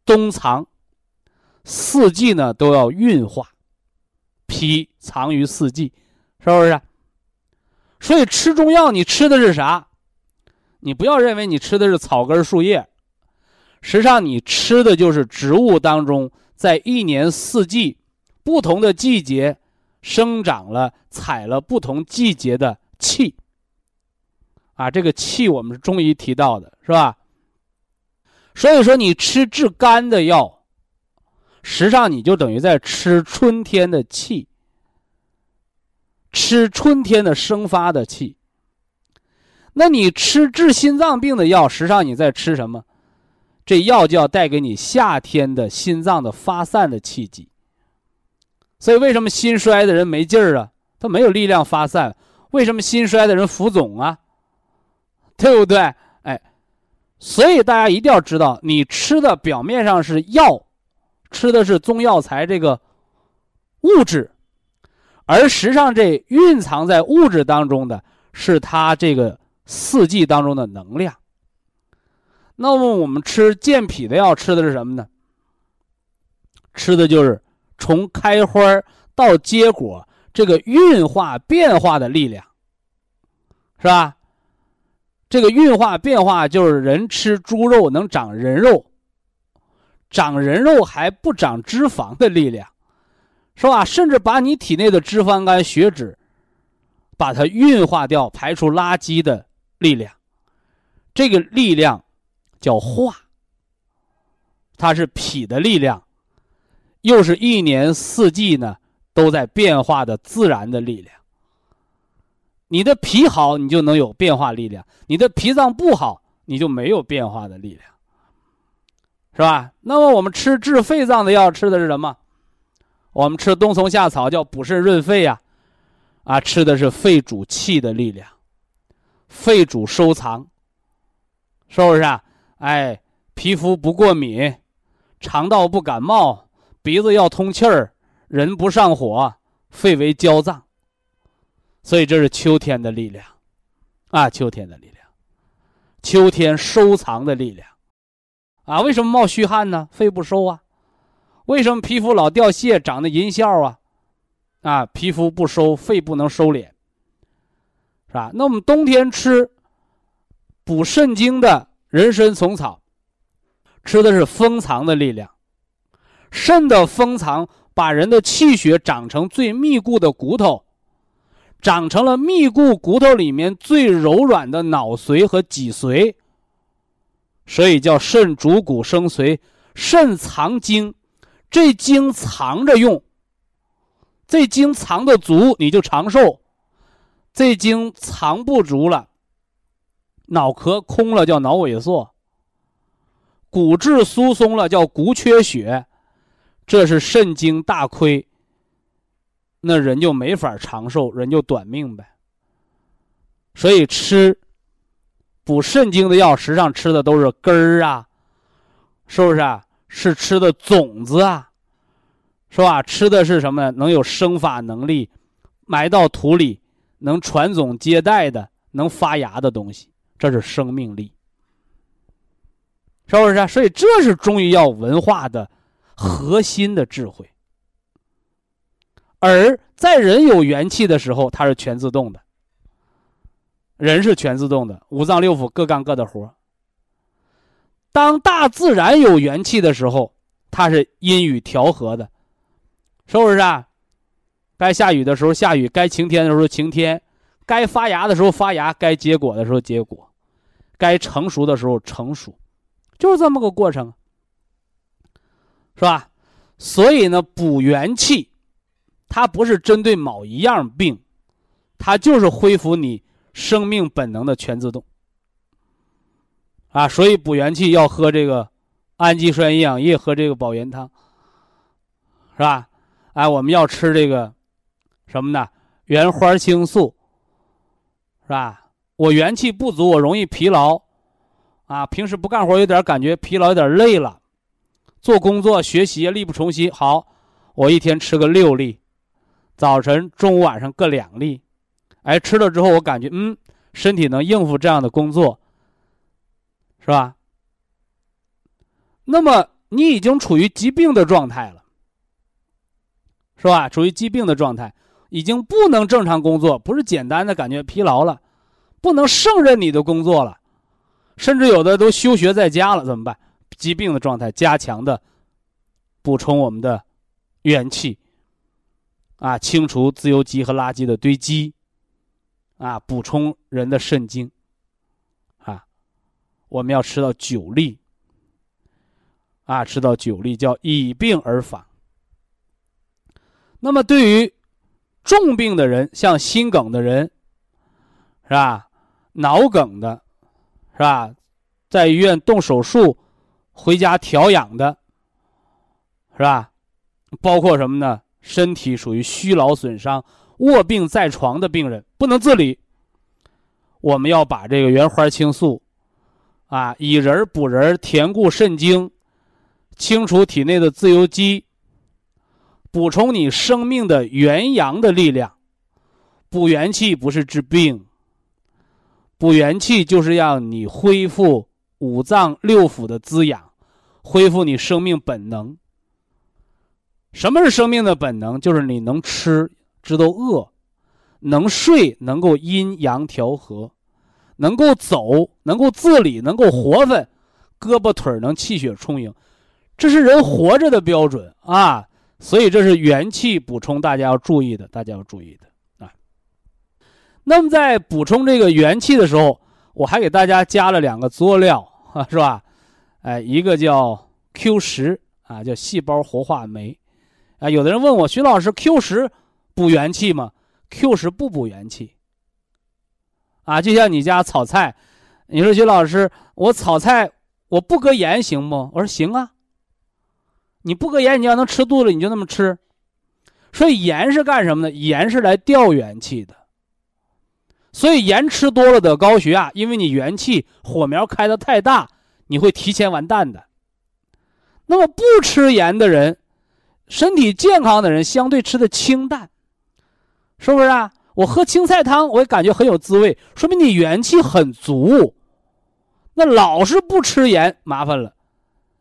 冬藏，四季呢都要运化，脾藏于四季，是不是？所以吃中药，你吃的是啥？你不要认为你吃的是草根树叶，实际上你吃的就是植物当中在一年四季不同的季节生长了、采了不同季节的气。啊，这个气我们是中医提到的，是吧？所以说，你吃治肝的药，实际上你就等于在吃春天的气，吃春天的生发的气。那你吃治心脏病的药，实际上你在吃什么？这药就要带给你夏天的心脏的发散的气机。所以，为什么心衰的人没劲儿啊？他没有力量发散。为什么心衰的人浮肿啊？对不对？哎，所以大家一定要知道，你吃的表面上是药，吃的是中药材这个物质，而实际上这蕴藏在物质当中的是它这个四季当中的能量。那么我们吃健脾的药，吃的是什么呢？吃的就是从开花到结果这个运化变化的力量，是吧？这个运化变化就是人吃猪肉能长人肉，长人肉还不长脂肪的力量，是吧？甚至把你体内的脂肪肝、血脂，把它运化掉、排出垃圾的力量，这个力量叫化。它是脾的力量，又是一年四季呢都在变化的自然的力量。你的脾好，你就能有变化力量；你的脾脏不好，你就没有变化的力量，是吧？那么我们吃治肺脏的药，吃的是什么？我们吃冬虫夏草，叫补肾润肺呀，啊，吃的是肺主气的力量，肺主收藏，是不是啊？哎，皮肤不过敏，肠道不感冒，鼻子要通气儿，人不上火，肺为焦脏。所以这是秋天的力量，啊，秋天的力量，秋天收藏的力量，啊，为什么冒虚汗呢？肺不收啊。为什么皮肤老掉屑、长的银屑啊？啊，皮肤不收，肺不能收敛，是吧？那我们冬天吃补肾精的人参虫草，吃的是封藏的力量。肾的封藏把人的气血长成最密固的骨头，长成了密固骨头里面最柔软的脑髓和脊髓，所以叫肾主骨生髓，肾藏精。这精藏着用，这精藏的足，你就长寿；这精藏不足了，脑壳空了叫脑萎缩，骨质疏松了叫骨缺血，这是肾精大亏，那人就没法长寿，人就短命呗。所以吃补肾精的药，实际上吃的都是根儿啊，是不是啊？是吃的种子啊，是吧？吃的是什么呢？能有生发能力，埋到土里能传宗接代的，能发芽的东西，这是生命力，是不是？所以这是中医药文化的核心的智慧。而在人有元气的时候，它是全自动的，人是全自动的，五脏六腑各干各的活当大自然有元气的时候，它是阴雨调和的，是不是啊？该下雨的时候下雨，该晴天的时候晴天，该发芽的时候发芽，该结果的时候结果，该成熟的时候成熟，就是这么个过程，是吧？所以呢，补元气，它不是针对某一样病，它就是恢复你生命本能的全自动。啊，所以补元气要喝这个氨基酸营养液，喝这个保元汤，是吧？哎，我们要吃这个什么呢？原花青素，是吧？我元气不足，我容易疲劳，啊，平时不干活有点感觉疲劳，有点累了，做工作学习力不从心。好，我一天吃个六粒，早晨、中午、晚上各两粒，哎，吃了之后我感觉嗯，身体能应付这样的工作。是吧？那么你已经处于疾病的状态了，是吧？处于疾病的状态，已经不能正常工作，不是简单的感觉疲劳了，不能胜任你的工作了，甚至有的都休学在家了，怎么办？疾病的状态，加强的补充我们的元气，啊，清除自由基和垃圾的堆积，啊，补充人的肾精。啊我们要吃到九粒，啊，吃到九粒叫以病而访。那么对于重病的人，像心梗的人，是吧？脑梗的，是吧？在医院动手术，回家调养的，是吧？包括什么呢？身体属于虚劳损伤、卧病在床的病人，不能自理。我们要把这个原花青素。啊，以仁补仁，填固肾精，清除体内的自由基，补充你生命的元阳的力量。补元气不是治病，补元气就是让你恢复五脏六腑的滋养，恢复你生命本能。什么是生命的本能？就是你能吃，知道饿，能睡，能够阴阳调和。能够走，能够自理，能够活分，胳膊腿能气血充盈，这是人活着的标准啊！所以这是元气补充，大家要注意的，大家要注意的啊。那么在补充这个元气的时候，我还给大家加了两个佐料啊，是吧？哎，一个叫 Q 十啊，叫细胞活化酶啊。有的人问我，徐老师，Q 十补元气吗？Q 十不补元气。啊，就像你家炒菜，你说徐老师，我炒菜我不搁盐行不？我说行啊。你不搁盐，你要能吃肚子，你就那么吃。所以盐是干什么的？盐是来调元气的。所以盐吃多了得高血压，因为你元气火苗开的太大，你会提前完蛋的。那么不吃盐的人，身体健康的人相对吃的清淡，是不是啊？我喝青菜汤，我也感觉很有滋味，说明你元气很足。那老是不吃盐，麻烦了，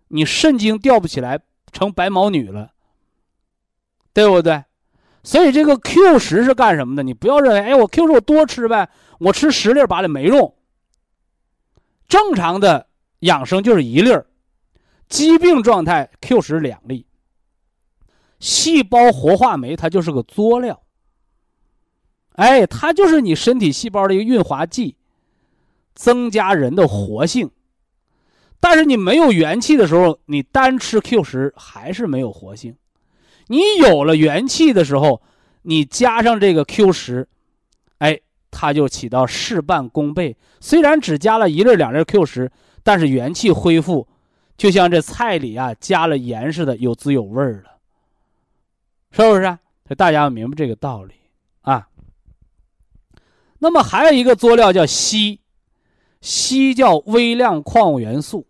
你肾精调不起来，成白毛女了，对不对？所以这个 Q 十是干什么的？你不要认为，哎，我 Q 十我多吃呗，我吃十粒八粒没用。正常的养生就是一粒儿，疾病状态 Q 十两粒。细胞活化酶它就是个作料，哎，它就是你身体细胞的一个润滑剂，增加人的活性。但是你没有元气的时候，你单吃 Q 十还是没有活性。你有了元气的时候，你加上这个 Q 十，哎，它就起到事半功倍。虽然只加了一粒两粒 Q 十，但是元气恢复，就像这菜里啊加了盐似的，有滋有味儿了，是不是？所以大家要明白这个道理啊。那么还有一个佐料叫硒，硒叫微量矿物元素，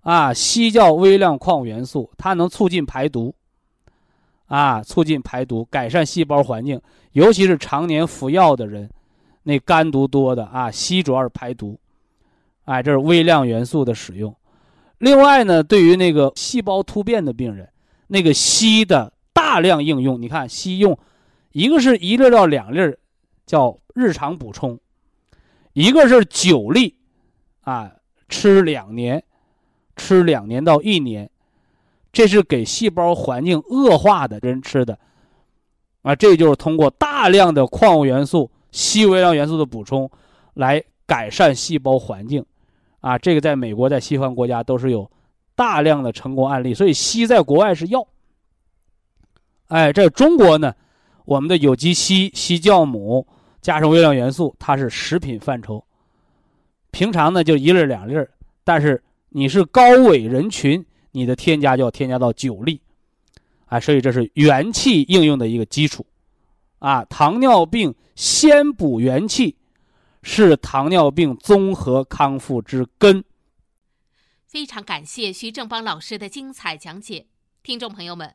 啊，硒叫微量矿物元素，它能促进排毒。啊，促进排毒，改善细胞环境，尤其是常年服药的人，那肝毒多的啊，硒主要是排毒。哎，这是微量元素的使用。另外呢，对于那个细胞突变的病人，那个硒的大量应用，你看硒用，一个是一粒到两粒，叫日常补充；一个是九粒，啊，吃两年，吃两年到一年。这是给细胞环境恶化的人吃的，啊，这就是通过大量的矿物元素、硒微量元素的补充，来改善细胞环境，啊，这个在美国、在西方国家都是有大量的成功案例。所以硒在国外是药，哎，在中国呢，我们的有机硒、硒酵母加上微量元素，它是食品范畴。平常呢就一粒两粒，但是你是高危人群。你的添加就要添加到九粒，啊，所以这是元气应用的一个基础，啊，糖尿病先补元气，是糖尿病综合康复之根。非常感谢徐正邦老师的精彩讲解，听众朋友们，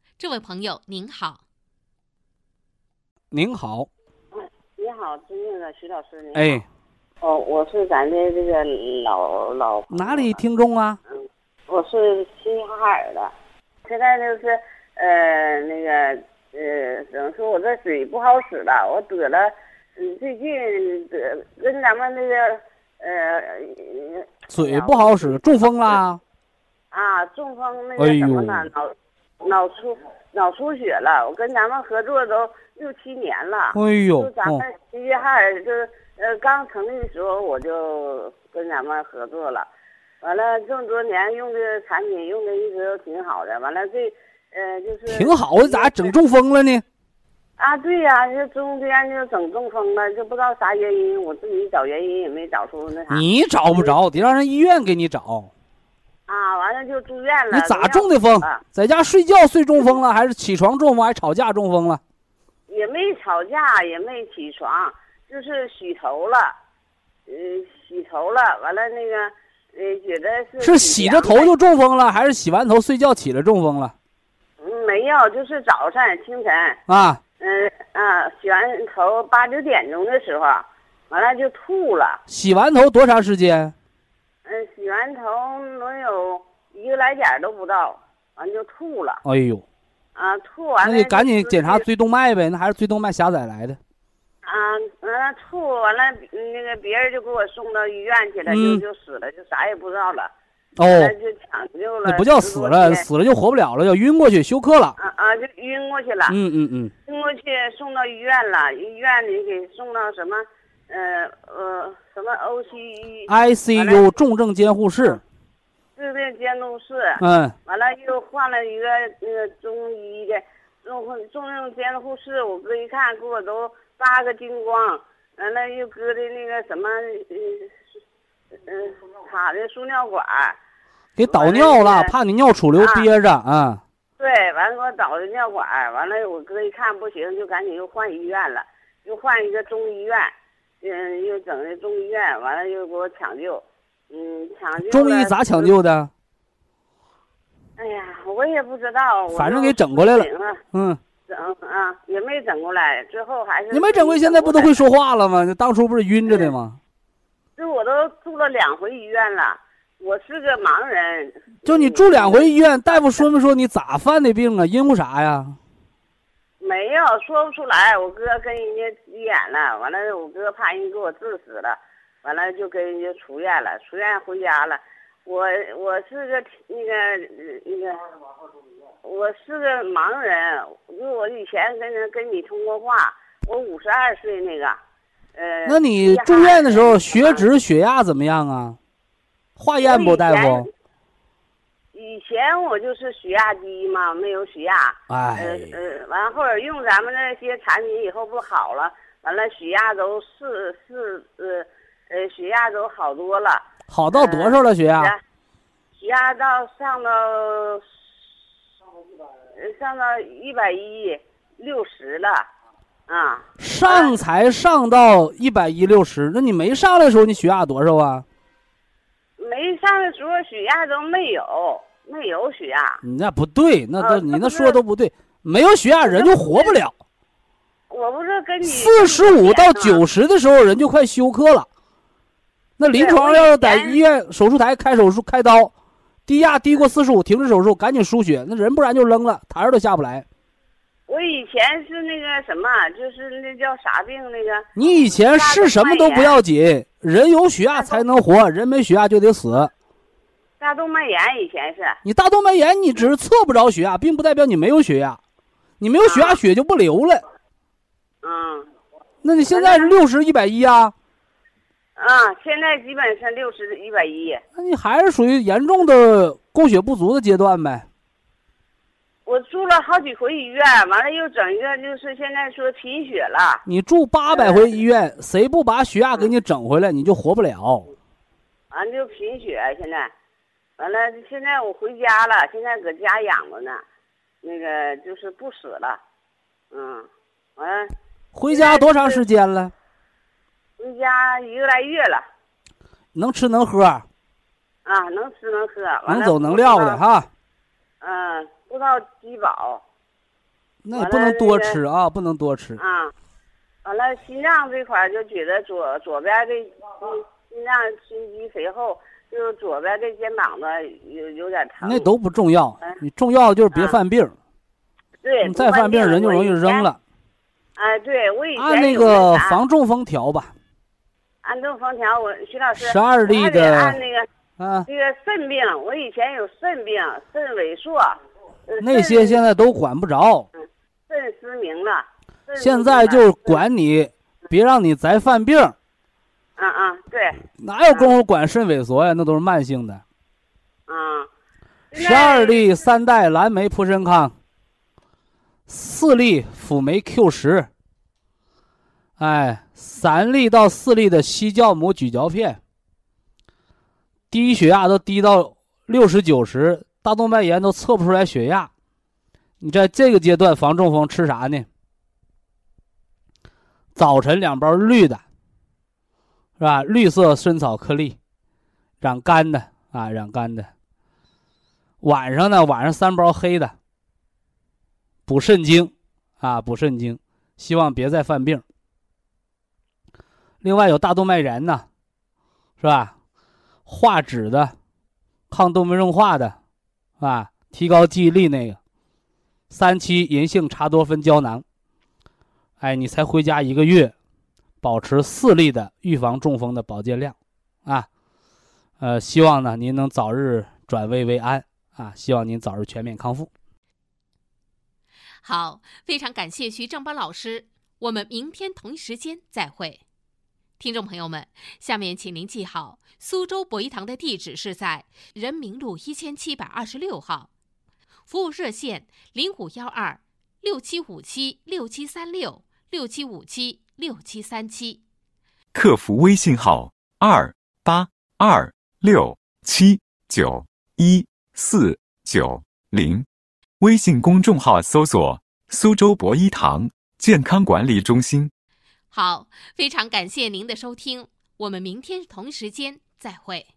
这位朋友您好。您好。你好，尊敬的徐老师，您好。哎。哦，我是咱的这个老老哪里听众啊？嗯，我是齐齐哈尔的，现在就是呃那个呃怎么说我这嘴不好使了，我得了，嗯最近得跟咱们那个呃嘴不好使，中风啦？啊，中风那个什么呢？脑脑出脑出血了，我跟咱们合作都六七年了。哎呦，就咱们齐齐哈尔就是。呃，刚成立的时候我就跟咱们合作了，完了这么多年用的产品用的一直都挺好的，完了这呃就是挺好的，咋整中风了呢？啊，对呀，这中间就整中风了，就不知道啥原因，我自己找原因也没找出那啥。你找不着，得让人医院给你找。啊，完了就住院了。你咋中的风？在家睡觉睡中风了，还是起床中风，还吵架中风了？也没吵架，也没起床。就是洗头了，呃，洗头了，完了那个，呃，觉得是是洗着头就中风了，还是洗完头睡觉起来中风了？嗯，没有，就是早晨清晨啊，嗯啊，洗完头八九点钟的时候，完了就吐了。洗完头多长时间？嗯，洗完头能有一个来点都不到，完就吐了。哎呦，啊，吐完那你赶紧检查椎动脉呗，那还是椎动脉狭窄来的。啊，完了吐完了，那个别人就给我送到医院去了，就就死了，就啥也不知道了。哦，就抢救了。那不叫死了，死了就活不了了，要晕过去休克了。啊啊，就晕过去了。嗯嗯嗯。晕过去送到医院了，医院里给送到什么，呃呃，什么 O C I C U 重症监护室。重症，监护室。嗯。完了又换了一个那个中医的。重重症监护室，我哥一看，给我都八个精光，完了又搁的那个什么，嗯嗯，插的输尿管，给导尿了，怕你尿储留啊憋着啊。对，完了给我导的尿管，完了我哥一看不行，就赶紧又换医院了，又换一个中医院，嗯，又整的中医院，完了又给我抢救，嗯，抢救中医咋抢？救的？哎呀，我也不知道，反正给整过来了嗯，整啊也没整过来，最后还是你没整过来，现在不都会说话了吗？那当初不是晕着的吗？这我都住了两回医院了，我是个盲人。就你住两回医院，大夫说没说你咋犯的病啊？因为啥呀？没有说不出来，我哥跟人家急眼了，完了我哥怕人给我治死了，完了就跟人家出院了，出院回家了。我我是个那个呃那个，我是个盲人，因为我以前跟人跟你通过话，我五十二岁那个，呃。那你住院的时候血脂、血压怎么样啊？化验不，大夫？以前我就是血压低嘛，没有血压。哎，呃呃，完后儿用咱们那些产品以后不好了，完了血压都四四呃呃血压都好多了，好到多少了血压？血压到上到呃上到一百一六十了，啊，上才上到一百一六十，那你没上来的时候你血压多少啊？没上的时候血压都没有，没有血压。你那不对，那都啊你那说的都不对，没有血压人就活不了。我不是跟你四十五到九十，的时候人就快休克了。那临床要是在医院手术台开手术开刀，低压低过四十五，停止手术，赶紧输血，那人不然就扔了，台儿都下不来。我以前是那个什么，就是那叫啥病那个。你以前是什么都不要紧，人有血压才能活，人没血压就得死。大动脉炎以前是，你大动脉炎，你只是测不着血压，并不代表你没有血压，你没有血压，啊血就不流了。嗯那你现在是六十一百一啊？啊，现在基本是六十一百一。那你还是属于严重的供血不足的阶段呗。我住了好几回医院，完了又整一个，就是现在说贫血了。你住八百回医院，谁不把血压给你整回来，你就活不了。完就贫血，现在，完了现在我回家了，现在搁家养着呢，那个就是不死了，嗯，完了回家多长时间了？回家一个来月了，能吃能喝，啊，能吃能喝，能走能撂的，哈。嗯，不知道饥饱那也不能多吃啊，不能多吃。啊，完了心脏这块就觉得左左边这嗯心脏心肌肥厚，就左边这肩膀子有有点疼。那都不重要嗯，你重要的就是别啊犯病。对，你再犯病，人就容易扔。了。哎，对我以前按那个防中风调吧，按中风调，我徐老师十二粒的按那个啊，这个肾病，我以前有肾病、肾萎缩，呃那些现在都管不着。肾失明了。现在就是管你，别让你再犯病。嗯嗯，对，哪有功夫管肾萎缩呀？那都是慢性的。嗯。十二粒三代蓝莓普参康，四粒辅酶 Q 十，哎，三粒到四粒的西酵母咀嚼片。低血压都低到六十九十，大动脉炎都测不出来血压。你在这个阶段防中风吃啥呢？早晨两包绿的，是吧？绿色参草颗粒，染肝的啊，染肝的。晚上呢，晚上三包黑的，补肾精，啊，补肾精，希望别再犯病。另外有大动脉炎呢，是吧？化脂的，抗动脉硬化的，啊，提高记忆力那个，三七银杏茶多酚胶囊。哎，你才回家一个月，保持四粒的预防中风的保健量，啊，呃，希望呢您能早日转危为安。啊，希望您早日全面康复。好，非常感谢徐正邦老师，我们明天同一时间再会。听众朋友们，下面请您记好，苏州博医堂的地址是在人民路一千七百二十六号，服务热线零五幺二六七五七六七三六六七五七六七三七。客服微信号：二八二六七九一四九零。微信公众号搜索“苏州博一堂健康管理中心”。好，非常感谢您的收听，我们明天同时间再会。